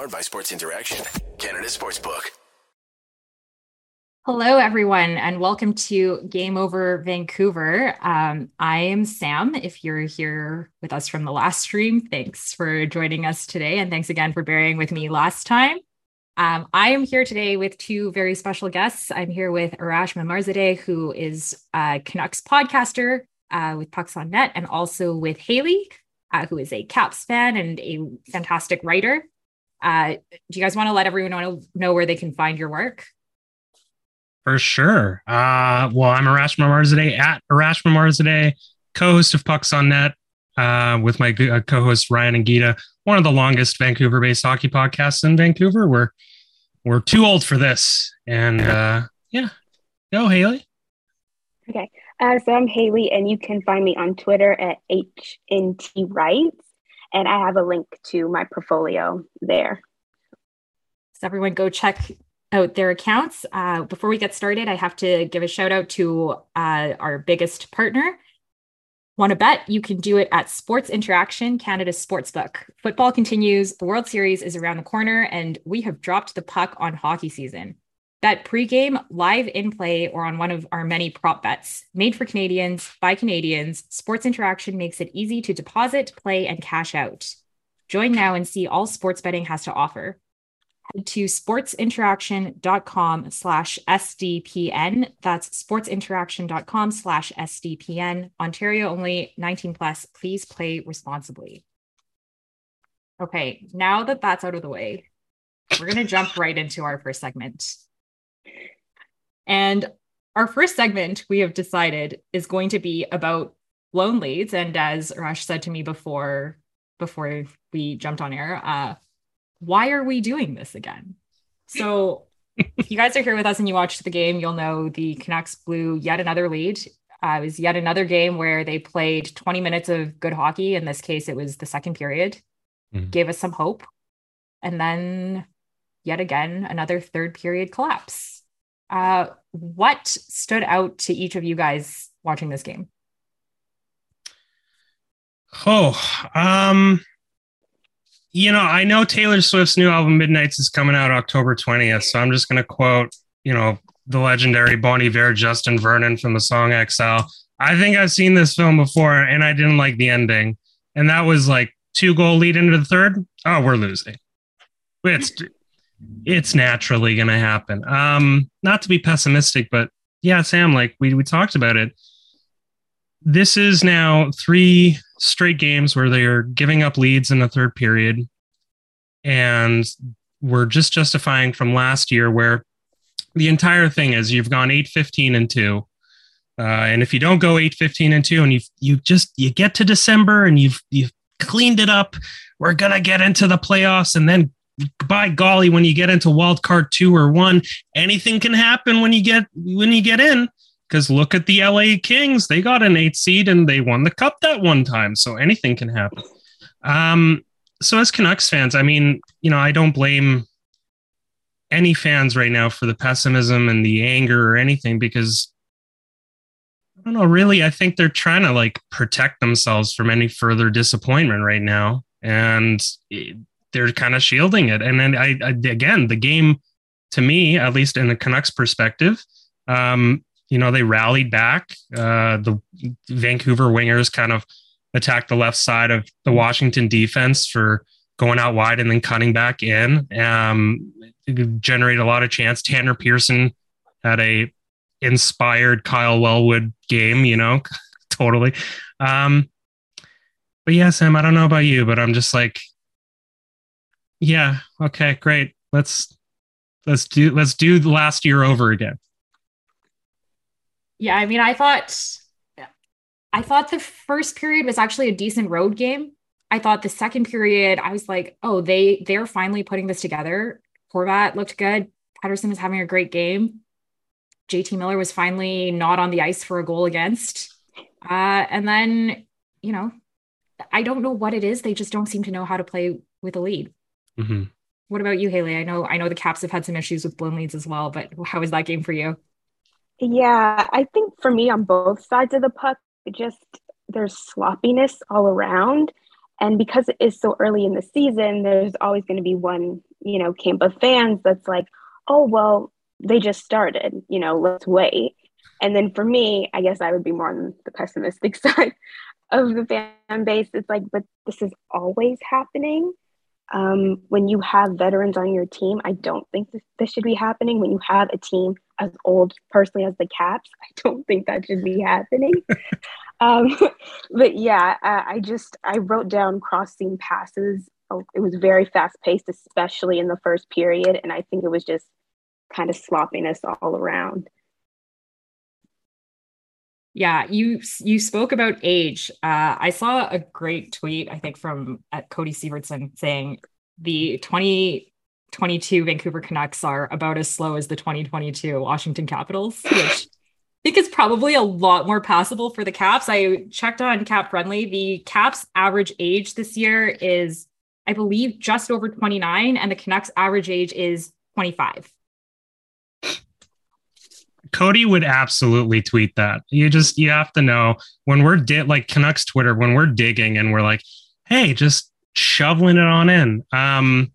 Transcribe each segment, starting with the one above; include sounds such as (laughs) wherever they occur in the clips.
Powered by Sports Interaction, Canada Sportsbook. Hello, everyone, and welcome to Game Over Vancouver. Um, I am Sam. If you're here with us from the last stream, thanks for joining us today. And thanks again for bearing with me last time. Um, I am here today with two very special guests. I'm here with Arash Memarzadeh, who is a Canucks podcaster uh, with Pucks on Net, and also with Haley, uh, who is a Caps fan and a fantastic writer. Uh, do you guys want to let everyone know, know where they can find your work? For sure. Uh, well, I'm Arash Memarzadeh at Arash Memarzadeh, co-host of Pucks on Net uh, with my uh, co-host Ryan and Gita, one of the longest Vancouver-based hockey podcasts in Vancouver. We're we're too old for this, and uh, yeah, go Haley. Okay, uh, so I'm Haley, and you can find me on Twitter at HNT Writes, and I have a link to my portfolio there. So everyone, go check out their accounts. Uh, before we get started, I have to give a shout out to uh, our biggest partner. Want to bet? You can do it at Sports Interaction, Canada's sportsbook. Football continues, the World Series is around the corner, and we have dropped the puck on hockey season. Bet pregame, live in play, or on one of our many prop bets. Made for Canadians, by Canadians, Sports Interaction makes it easy to deposit, play, and cash out. Join now and see all sports betting has to offer Head to sportsinteraction.com slash SDPN. That's sportsinteraction.com slash SDPN. Ontario only 19 plus. Please play responsibly. Okay, now that that's out of the way, we're going to jump right into our first segment. And our first segment, we have decided, is going to be about blown leads. And as Rash said to me before, before we jumped on air, uh, why are we doing this again? So if you guys are here with us and you watched the game, you'll know the Canucks blew yet another lead. Uh, it was yet another game where they played 20 minutes of good hockey. In this case, it was the second period, mm-hmm. gave us some hope. And then yet again, another third period collapse. Uh, what stood out to each of you guys watching this game? Oh, um, you know, I know Taylor Swift's new album Midnights is coming out October 20th, so I'm just going to quote, you know, the legendary Bon Iver Justin Vernon from the song exile. I think I've seen this film before and I didn't like the ending. And that was like two goal lead into the third. Oh, we're losing. It's it's naturally going to happen. Um not to be pessimistic, but yeah, Sam, like we we talked about it. This is now 3 straight games where they are giving up leads in the third period. And we're just justifying from last year where the entire thing is you've gone 8 15 and 2. Uh, and if you don't go 8 15 and 2 and you you just you get to December and you've you've cleaned it up, we're gonna get into the playoffs and then by golly, when you get into wild card two or one, anything can happen when you get when you get in. Because look at the LA Kings. They got an eight seed and they won the cup that one time. So anything can happen. Um, so as Canucks fans, I mean, you know, I don't blame any fans right now for the pessimism and the anger or anything because I don't know, really, I think they're trying to like protect themselves from any further disappointment right now. And they're kind of shielding it. And then I, I, again, the game to me, at least in the Canucks perspective, um, you know, they rallied back. Uh, the Vancouver wingers kind of attacked the left side of the Washington defense for going out wide and then cutting back in. Um, generate a lot of chance. Tanner Pearson had a inspired Kyle Wellwood game, you know, (laughs) totally. Um, but yeah, Sam, I don't know about you, but I'm just like, yeah, okay, great. Let's let's do let's do the last year over again. Yeah, I mean, I thought I thought the first period was actually a decent road game. I thought the second period, I was like, oh, they they're finally putting this together. Horvat looked good. Pettersson was having a great game. JT Miller was finally not on the ice for a goal against. Uh, and then, you know, I don't know what it is. They just don't seem to know how to play with a lead. Mm-hmm. What about you, Haley? I know I know the Caps have had some issues with blown leads as well, but how was that game for you? Yeah, I think for me on both sides of the puck, just there's sloppiness all around. And because it is so early in the season, there's always going to be one you know, camp of fans that's like, oh, well, they just started, you know, let's wait. And then for me, I guess I would be more on the pessimistic (laughs) side of the fan base. It's like, but this is always happening. Um, when you have veterans on your team, I don't think this, this should be happening. When you have a team as old, personally, as the Caps, I don't think that should be happening. (laughs) um, (laughs) but yeah, I, I just I wrote down cross seam passes. Oh, it was very fast paced, especially in the first period, and I think it was just kind of sloppiness all around. Yeah, you you spoke about age. Uh, I saw a great tweet, I think, from at Cody Sievertson saying the 2022 Vancouver Canucks are about as slow as the 2022 Washington Capitals, which I think is probably a lot more passable for the Caps. I checked on Cap Friendly. The Caps average age this year is, I believe, just over 29, and the Canucks average age is 25. Cody would absolutely tweet that. You just you have to know when we're di- like Canucks Twitter when we're digging and we're like, hey, just shoveling it on in. Um,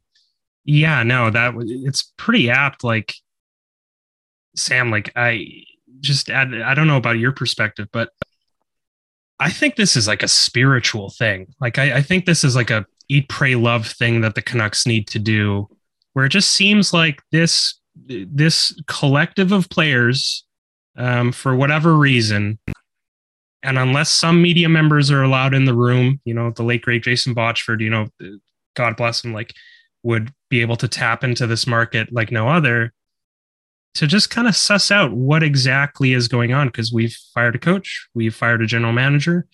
yeah, no, that it's pretty apt. Like Sam, like I just add, I don't know about your perspective, but I think this is like a spiritual thing. Like I, I think this is like a eat, pray, love thing that the Canucks need to do, where it just seems like this this collective of players, um, for whatever reason, and unless some media members are allowed in the room, you know, the late great Jason Botchford, you know, God bless him, like would be able to tap into this market like no other to just kind of suss out what exactly is going on because we've fired a coach, we've fired a general manager,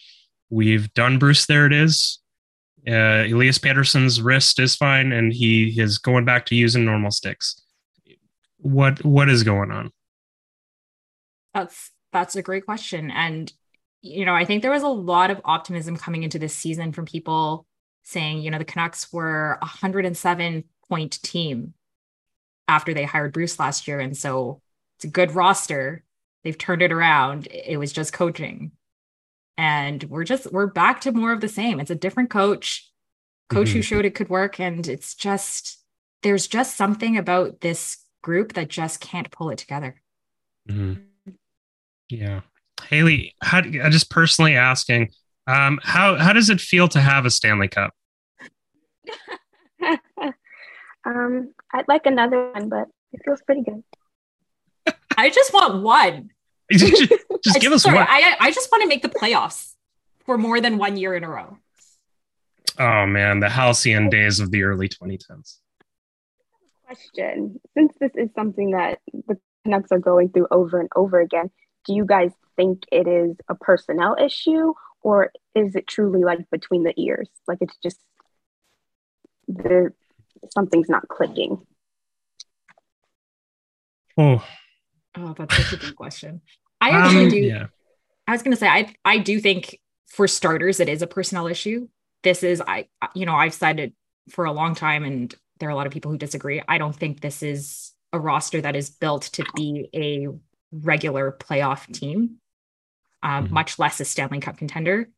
we've done Bruce. There it is. Uh, Elias Pettersson's wrist is fine, and he is going back to using normal sticks what what is going on? That's that's a great question. And you know i think there was a lot of optimism coming into this season from people saying you know the canucks were a 107 point team after they hired bruce last year. And so it's a good roster. They've turned it around. It was just coaching. And we're just we're back to more of the same. It's a different coach. Coach mm-hmm. who showed it could work. And it's just there's just something about this group that just can't pull it together. Mm-hmm. Yeah. Haley, how, I just personally asking, um, how, how does it feel to have a Stanley Cup? (laughs) um, I'd like another one, but it feels pretty good. I just want one. (laughs) just, just (laughs) give us sorry, one. I, I just want to make the playoffs for more than one year in a row. Oh man, the halcyon days of the early 2010s question since this is something that the Canucks are going through over and over again, do you guys think it is a personnel issue or is it truly like between the ears? Like it's just there something's not clicking. Oh. Oh, that's such a good question. I actually um, do. Yeah. I was going to say, I, I do think for starters, it is a personnel issue. This is, I, you know, I've cited for a long time and there are a lot of people who disagree. I don't think this is a roster that is built to be a regular playoff team, um, mm-hmm. much less a Stanley Cup contender.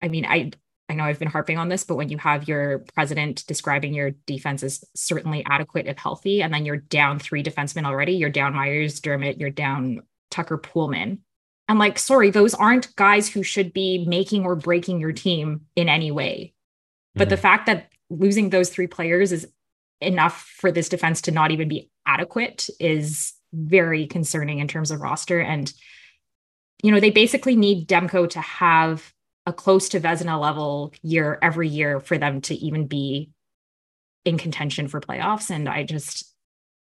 I mean, I I know I've been harping on this, but when you have your president describing your defense as certainly adequate if healthy, and then you're down three defensemen already, you're down Myers, Dermott, you're down Tucker Poolman. I'm like, sorry, those aren't guys who should be making or breaking your team in any way. But mm-hmm. the fact that losing those three players is enough for this defense to not even be adequate is very concerning in terms of roster. And, you know, they basically need Demko to have a close to Vezina level year every year for them to even be in contention for playoffs. And I just,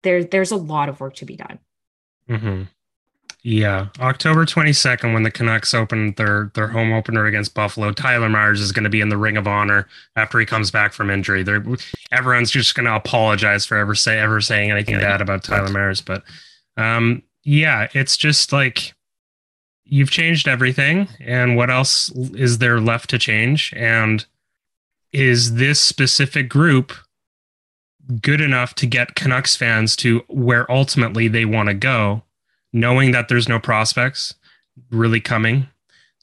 there, there's a lot of work to be done. Mm-hmm. Yeah, October 22nd when the Canucks open their their home opener against Buffalo, Tyler Myers is going to be in the Ring of Honor after he comes back from injury. They're, everyone's just going to apologize for ever say ever saying anything bad about Tyler Myers, but um, yeah, it's just like you've changed everything, and what else is there left to change? And is this specific group good enough to get Canucks fans to where ultimately they want to go? Knowing that there's no prospects really coming,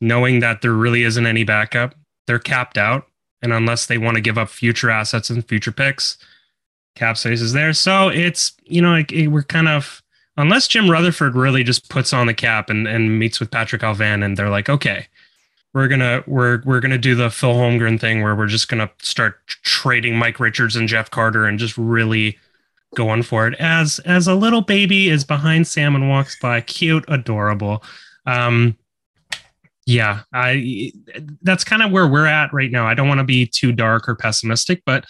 knowing that there really isn't any backup, they're capped out. And unless they want to give up future assets and future picks, cap space is there. So it's you know like, we're kind of unless Jim Rutherford really just puts on the cap and, and meets with Patrik Allvin and they're like, okay, we're gonna we're we're gonna do the Phil Holmgren thing where we're just gonna start trading Mike Richards and Jeff Carter and just really going for it as as a little baby is behind Sam and walks by, cute, adorable. Um, yeah, I that's kind of where we're at right now. I don't want to be too dark or pessimistic, but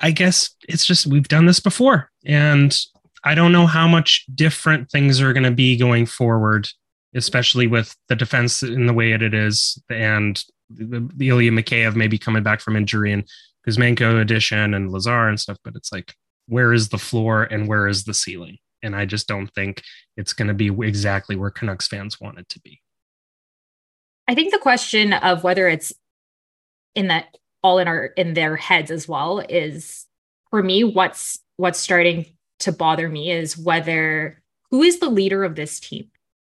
I guess it's just we've done this before, and I don't know how much different things are going to be going forward, especially with the defense in the way it is, and the, the Ilya Mikheyev maybe coming back from injury and Kuzmenko addition and Lazar and stuff. But it's like, where is the floor and where is the ceiling? And I just don't think it's going to be exactly where Canucks fans want it to be. I think the question of whether it's in that all in our in their heads as well is for me what's what's starting to bother me is whether who is the leader of this team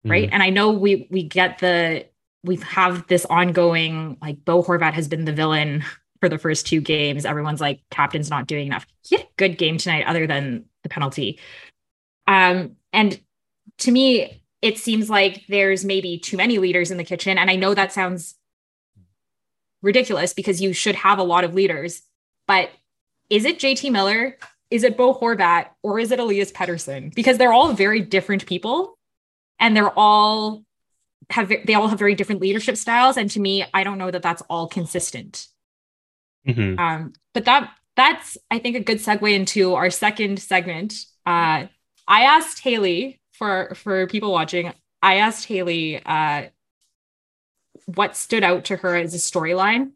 right mm-hmm. and i know we we get the we have this ongoing like bo horvat has been the villain for the first two games everyone's like captain's not doing enough he had a good game tonight other than the penalty um and to me it seems like there's maybe too many leaders in the kitchen and i know that sounds ridiculous because you should have a lot of leaders. But is it JT Miller? Is it Bo Horvat? Or is it Elias Pettersson? Because they're all very different people and they're all have they all have very different leadership styles. And to me, I don't know that that's all consistent. Mm-hmm. Um, but that that's I think a good segue into our second segment. Uh, I asked Haley for for people watching. I asked Haley uh, what stood out to her as a storyline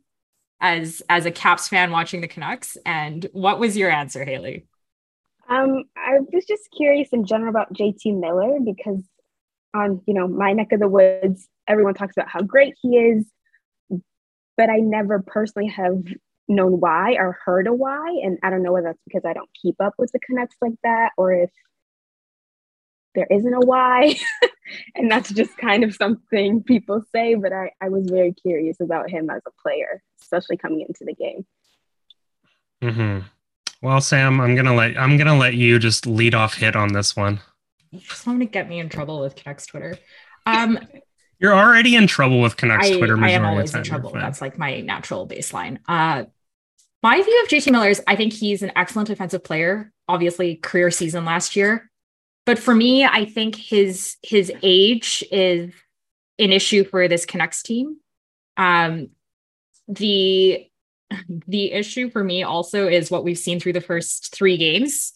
as as a Caps fan watching the Canucks, and what was your answer, Haley? Um, I was just curious in general about JT Miller because on you know my neck of the woods, everyone talks about how great he is, but I never personally have known why or heard a why, and I don't know whether that's because I don't keep up with the Canucks like that or if there isn't a why. (laughs) and that's just kind of something people say, but I, I was very curious about him as a player, especially coming into the game. Mm-hmm. Well, Sam, I'm gonna let I'm gonna let you just lead off hit on this one. Someone to get me in trouble with Canucks Twitter. Um, (laughs) You're already in trouble with Canucks I, Twitter. I am always in trouble. That's like my natural baseline. Uh, my view of JT Miller is I think he's an excellent defensive player. Obviously, career season last year but for me, I think his his age is an issue for this Canucks team. Um, the the issue for me also is what we've seen through the first three games,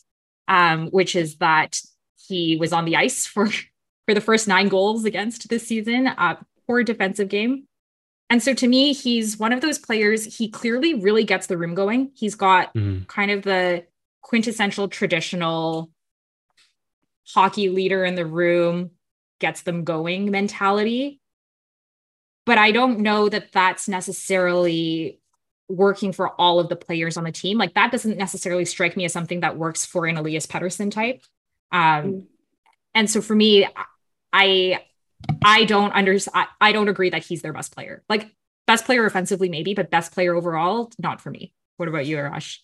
um, which is that he was on the ice for (laughs) for the first nine goals against this season. Uh, poor defensive game. And so to me, he's one of those players. He clearly really gets the room going. He's got mm. kind of the quintessential traditional hockey leader in the room gets them going mentality. But I don't know that that's necessarily working for all of the players on the team. Like that doesn't necessarily strike me as something that works for an Elias Pettersson type. Um, mm. and so for me, I I don't understand. I don't agree that he's their best player. Like best player offensively, maybe, but best player overall, not for me. What about you, Arash?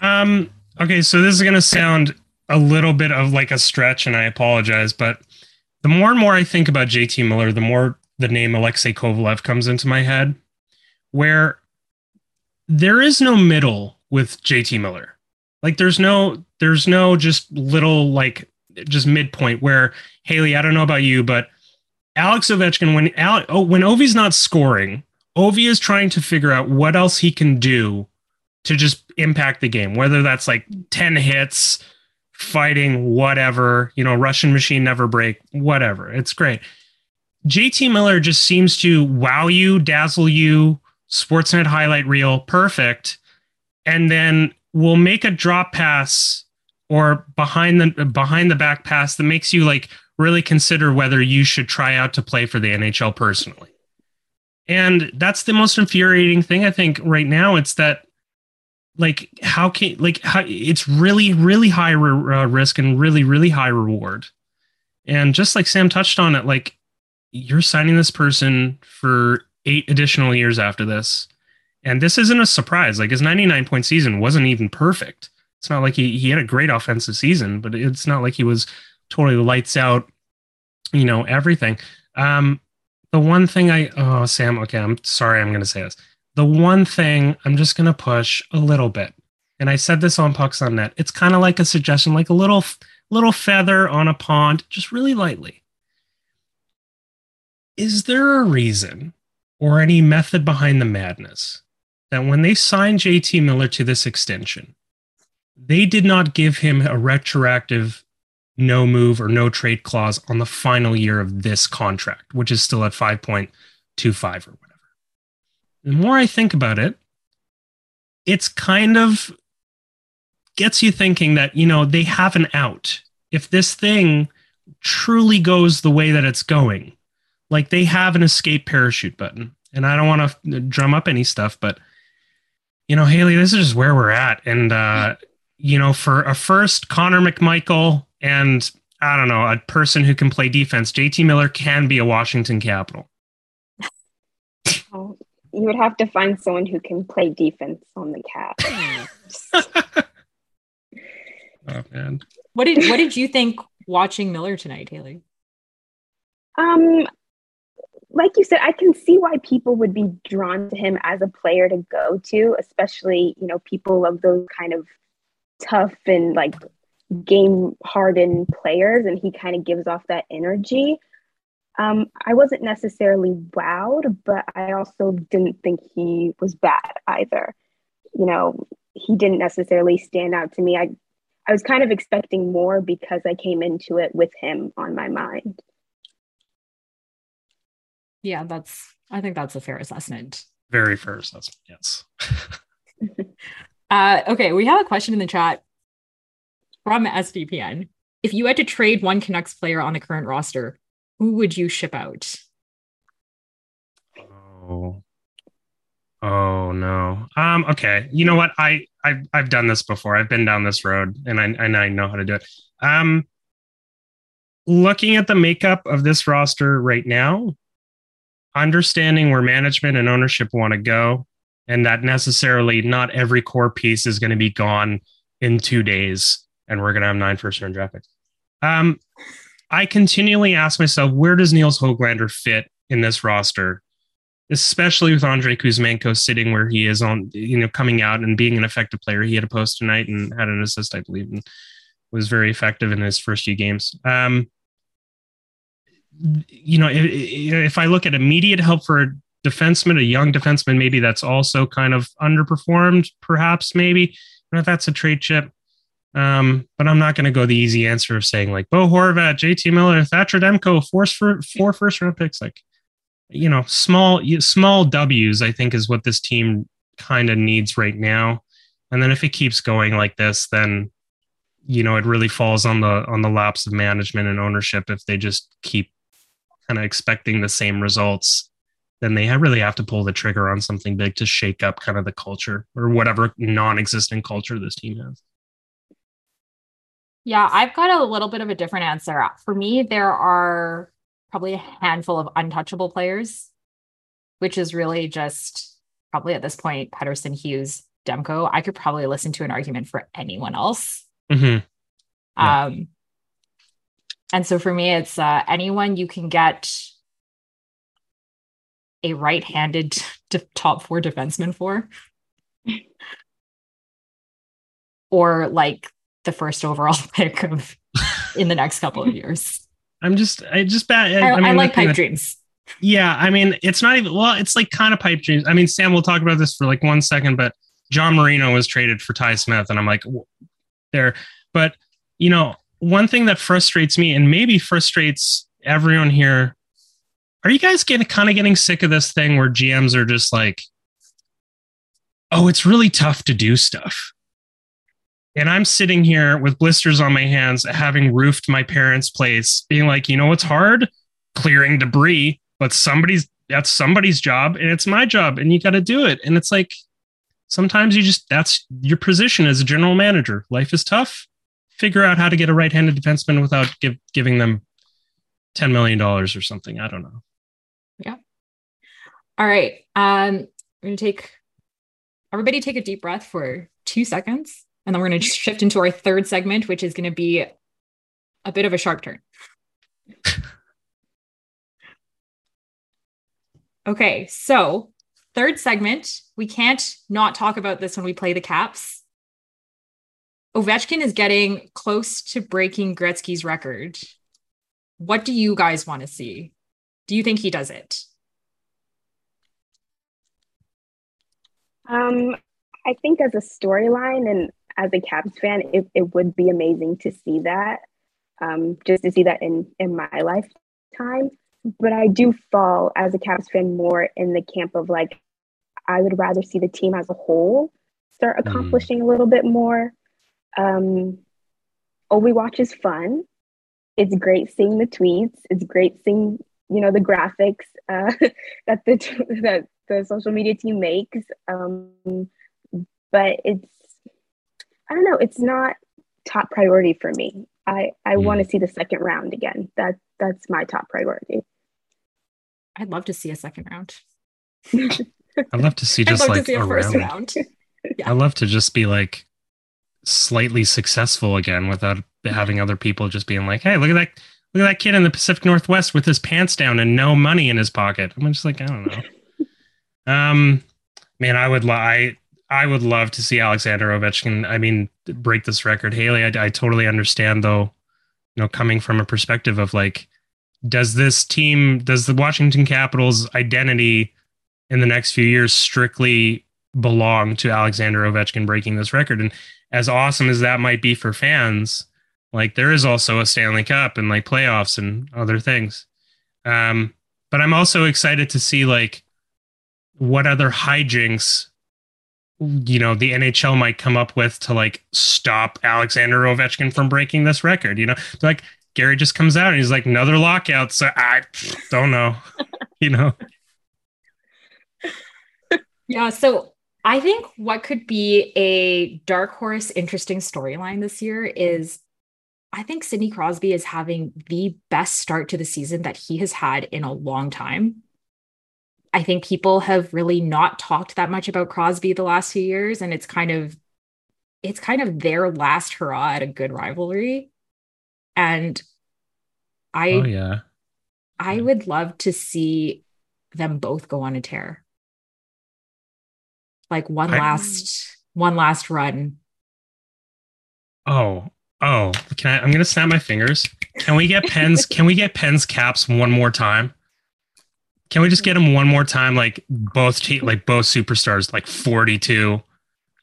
Um. Okay, so this is gonna sound a little bit of like a stretch, and I apologize, but the more and more I think about JT Miller, the more the name Alexei Kovalev comes into my head, where there is no middle with JT Miller. Like there's no there's no just little like just midpoint where Haley, I don't know about you, but Alex Ovechkin when oh, when Ovi's not scoring, Ovi is trying to figure out what else he can do to just impact the game, whether that's like 10 hits, fighting, whatever, you know, Russian machine never break, whatever. It's great. JT Miller just seems to wow you, dazzle you, Sportsnet highlight reel, perfect. And then we'll make a drop pass or behind the behind the back pass that makes you like really consider whether you should try out to play for the NHL personally. And that's the most infuriating thing I think right now. It's that like how can like how, it's really really high re- uh, risk and really really high reward and just like sam touched on it like you're signing this person for eight additional years after this and this isn't a surprise like his 99 point season wasn't even perfect It's not like he he had a great offensive season, but it's not like he was totally lights out, you know, everything. Um, the one thing I oh Sam, okay, I'm sorry, I'm to say this. The one thing I'm just to push a little bit, and I said this on Pucks on Net. It's kind of like a suggestion, like a little little feather on a pond, just really lightly. Is there a reason or any method behind the madness that when they signed JT Miller to this extension, they did not give him a retroactive no move or no trade clause on the final year of this contract, which is still at 5.25 or whatever. The more I think about it, it's kind of gets you thinking that, you know, they have an out. If this thing truly goes the way that it's going, like they have an escape parachute button. And I don't want to drum up any stuff, but you know, Haley, this is just where we're at. And uh, you know, for a first Connor McMichael and I don't know, a person who can play defense, JT Miller can be a Washington Capital. Oh, you would have to find someone who can play defense on the cap. (laughs) oh man. What did what did you think watching Miller tonight, Haley? Um like you said, I can see why people would be drawn to him as a player to go to, especially, you know, people of those kind of tough and like game hardened players and he kind of gives off that energy. Um, I wasn't necessarily wowed, but I also didn't think he was bad either. You know, he didn't necessarily stand out to me. I I was kind of expecting more because I came into it with him on my mind. Yeah, that's I think that's a fair assessment. Very fair assessment, yes. (laughs) Uh, okay, we have a question in the chat from SDPN. If you had to trade one Canucks player on the current roster, who would you ship out? Oh. Oh no. Um, okay. You know what? I I've I've done this before. I've been down this road and I and I know how to do it. Um looking at the makeup of this roster right now, understanding where management and ownership want to go, and that necessarily not every core piece is going to be gone in two days, and we're going to have nine first round draft picks. Um, I continually ask myself, where does Nils Hoglander fit in this roster, especially with Andrei Kuzmenko sitting where he is on, you know, coming out and being an effective player. He had a post tonight and had an assist, I believe, and was very effective in his first few games. Um, you know, if, if I look at immediate help for defenseman, a young defenseman, maybe that's also kind of underperformed, perhaps, maybe. if that's a trade chip. Um, but I'm not going to go the easy answer of saying like Bo Horvat, JT Miller, Thatcher Demko, force for four first round picks. Like, you know, small, small W's, I think is what this team kind of needs right now. And then if it keeps going like this, then, you know, it really falls on the, on the laps of management and ownership if they just keep kind of expecting the same results then they really have to pull the trigger on something big to shake up kind of the culture or whatever non-existent culture this team has. Yeah, I've got a little bit of a different answer. For me, there are probably a handful of untouchable players, which is really just probably at this point Pettersson, Hughes, Demko. I could probably listen to an argument for anyone else. Mm-hmm. Yeah. Um, and so for me, it's uh, anyone you can get a right-handed (laughs) top four defenseman for. Or like the first overall (laughs) pick of in the next couple of years. I'm just i just bad i, I, I, mean, I like pipe that, dreams. Yeah i mean it's not even well it's like kind of pipe dreams. I mean sam we'll talk about this for like one second but john marino was traded for ty smith and i'm like there. But you know one thing that frustrates me and maybe frustrates everyone here are you guys getting kind of getting sick of this thing where GMs are just like, oh, it's really tough to do stuff. And I'm sitting here with blisters on my hands, having roofed my parents' place, being like, you know what's hard? Clearing debris, but somebody's that's somebody's job and it's my job and you got to do it. And it's like sometimes you just that's your position as a general manager. Life is tough. Figure out how to get a right-handed defenseman without give, giving them $10 million or something. I don't know. Yeah. All right. Um, we're gonna take everybody take a deep breath for two seconds, And then we're going (laughs) to shift into our third segment, which is going to be a bit of a sharp turn. okay, so third segment, we can't not talk about this when we play the Caps. Ovechkin is getting close to breaking Gretzky's record. What do you guys want to see? Do you think he does it? Um, I think as a storyline and as a Caps fan, it, it would be amazing to see that. Um, just to see that in in my lifetime. But I do fall as a Caps fan more in the camp of like I would rather see the team as a whole start mm. accomplishing mm. a little bit more. Um, we Watch is fun. It's great seeing the tweets. It's great seeing you know the graphics uh, (laughs) that the (laughs) that the social media team makes. Um, but it's I don't know. It's not top priority for me. I I mm. want to see the second round again. That that's my top priority. I'd love to see a second round. I'd love to see (laughs) just like see a, a round. round. yeah. I love to just be like slightly successful again without having other people just being like, "Hey, look at that." Look at that kid in the Pacific Northwest with his pants down and no money in his pocket. I'm just like, I don't know. (laughs) um, man, I would lie. I would love to see Alexander Ovechkin. I mean, break this record. Haley, I, I totally understand though. You know, coming from a perspective of like, does this team, does the Washington Capitals identity in the next few years strictly belong to Alexander Ovechkin breaking this record? And as awesome as that might be for fans, like there is also a Stanley Cup and like playoffs and other things. Um, but I'm also excited to see like what other hijinks you know the NHL might come up with to like stop Alexander Ovechkin from breaking this record. You know, like Gary just comes out and he's like another lockout. So I (laughs) don't know, (laughs) you know. Yeah. So I think what could be a dark horse interesting storyline this year is I think Sidney Crosby is having the best start to the season that he has had in a long time. I think people have really not talked that much about Crosby the last few years, and it's kind of it's kind of their last hurrah at a good rivalry. And I oh, yeah. I would love to see them both go on a tear. Like one I, last one last run. Oh, oh, can I I'm gonna snap my fingers. Can we get pens? can we get pens caps one more time? Can we just get them one more time? Like both like both superstars, like 42.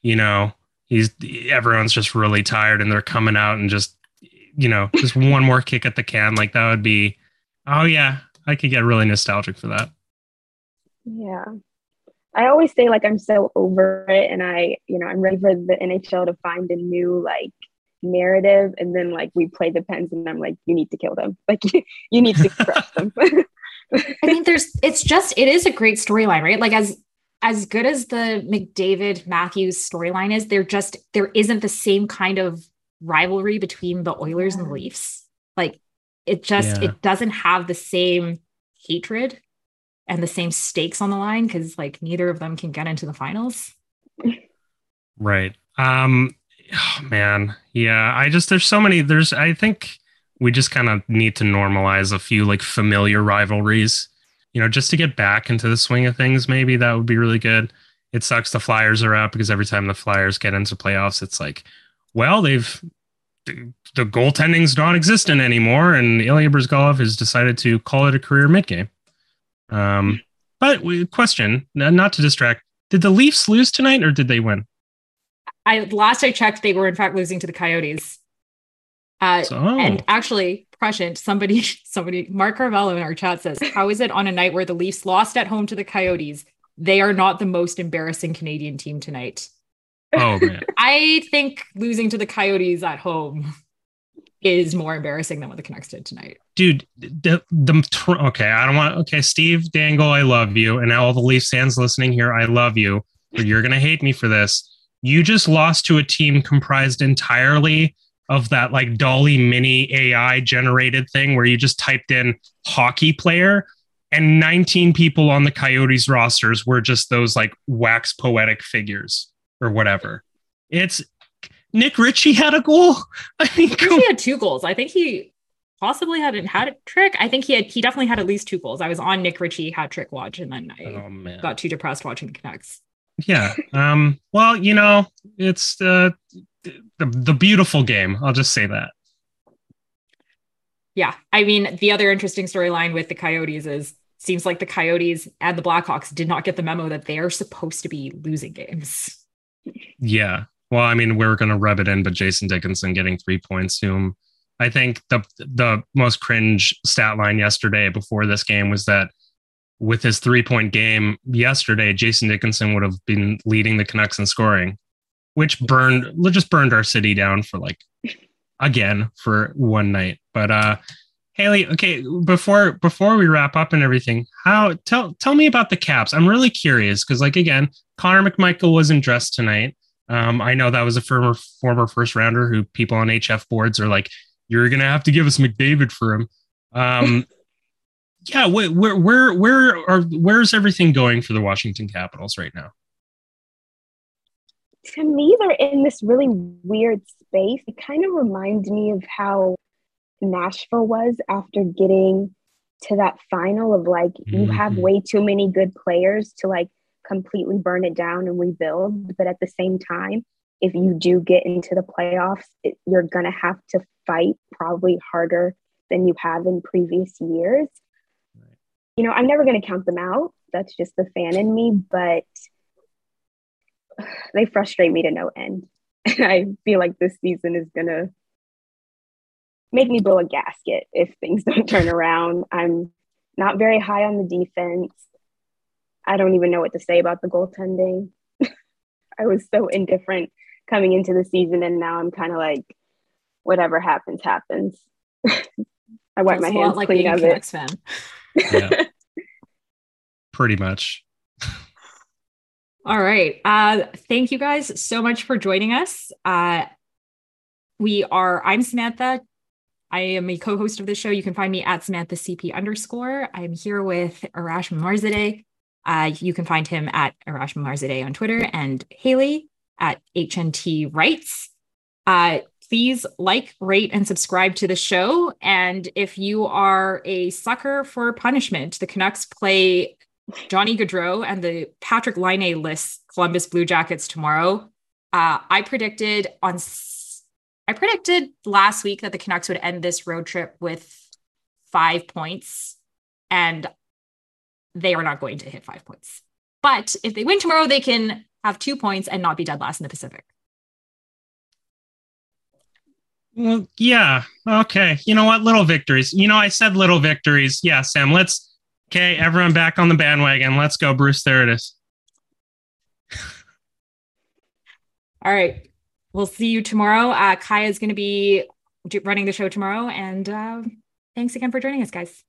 You know, he's everyone's just really tired and they're coming out and just you know, just one more kick at the can. Like that would be oh yeah, I could get really nostalgic for that. Yeah. I always say like I'm so over it and I, you know, I'm ready for the NHL to find a new like narrative and then like we play the pens and I'm like, you need to kill them. (laughs) Like you need to crush them. (laughs) I mean, there's it's just it is a great storyline, right? Like as as good as the McDavid Matthews storyline is, there just there isn't the same kind of rivalry between the Oilers and the Leafs. Like it just yeah. it doesn't have the same hatred and the same stakes on the line because like neither of them can get into the finals. Right. Um oh, man. Yeah. I just there's so many there's I think we just kind of need to normalize a few like familiar rivalries, you know, just to get back into the swing of things. Maybe that would be really good. It sucks the Flyers are out because every time the Flyers get into playoffs, it's like, well, they've the, goaltending's non-existent anymore, and Ilya Bryzgalov has decided to call it a career mid-game. Um, but question, not to distract, did the Leafs lose tonight or did they win? I last I checked, they were in fact losing to the Coyotes. Uh, so. And actually, prescient, somebody, (laughs) somebody, Mark Carvello in our chat says, How is it on a night where the Leafs lost at home to the Coyotes? They are not the most embarrassing Canadian team tonight. Oh, man. (laughs) I think losing to the Coyotes at home is more embarrassing than what the Canucks did tonight. Dude, the, the okay, I don't want okay, Steve Dangle, I love you. And all the Leafs fans listening here, I love you. But you're gonna hate me for this. You just lost to a team comprised entirely of that like DALL-E Mini AI generated thing where you just typed in hockey player and 19 people on the Coyotes rosters were just those like wax poetic figures or whatever. It's Nick Ritchie had a goal. (laughs) I mean, Ritchie had two goals. I think he possibly had a hat trick. I think he had he definitely had at least two goals. I was on Nick Ritchie hat trick watch, and then I oh, got too depressed watching the Canucks. Yeah. Um. Well, you know, it's the the the beautiful game. I'll just say that. Yeah, I mean, the other interesting storyline with the Coyotes is seems like the Coyotes and the Blackhawks did not get the memo that they are supposed to be losing games. Yeah. Well, I mean, we're going to rub it in, but Jason Dickinson getting three points, whom I think the the most cringe stat line yesterday before this game was that with his three point game yesterday, Jason Dickinson would have been leading the Canucks in scoring, which burned just burned our city down for like again for one night. But uh Haley, okay, before before we wrap up and everything, how tell tell me about the caps. I'm really curious because, like, again, Connor McMichael wasn't dressed tonight. Um, I know that was a former former first rounder who people on HF boards are like, you're gonna have to give us McDavid for him. Um, yeah, where where where where are where's everything going for the Washington Capitals right now? To me, they're in this really weird space. It kind of reminds me of how Nashville was after getting to that final of like mm-hmm. you have way too many good players to like completely burn it down and rebuild but at the same time if you do get into the playoffs it, you're going to have to fight probably harder than you have in previous years. You know i'm never going to count them out that's just the fan in me but they frustrate me to no end and (laughs) i feel like this season is going to make me blow a gasket if things (laughs) don't turn around. I'm not very high on the defense. I don't even know what to say about the goaltending. (laughs) I was so indifferent coming into the season, and now I'm kind of like, whatever happens, happens. I wipe my hands like clean of it. Fan. Yeah. (laughs) Pretty much. All right. Uh, thank you guys so much for joining us. Uh, we are, I'm Samantha. I am a co-host of the show. You can find me at Samantha CP underscore. I'm here with Arash Marzadeh. Uh, you can find him at Arash Marzadeh on Twitter and Haley at HNT Writes. Uh, please like, rate, and subscribe to the show. And if you are a sucker for punishment, the Canucks play Johnny Gaudreau and the Patrick Laine list Columbus Blue Jackets tomorrow. Uh, I predicted on I predicted last week that the Canucks would end this road trip with five points, and they are not going to hit five points. But if they win tomorrow, they can have two points and not be dead last in the Pacific. Well, yeah. Okay. You know what? Little victories. You know, I said little victories. Yeah, Sam, let's, okay, everyone back on the bandwagon. Let's go, Bruce. There it is. (laughs) All right we'll see you tomorrow. Uh, Kaya is going to be running the show tomorrow. And uh, thanks again for joining us, guys.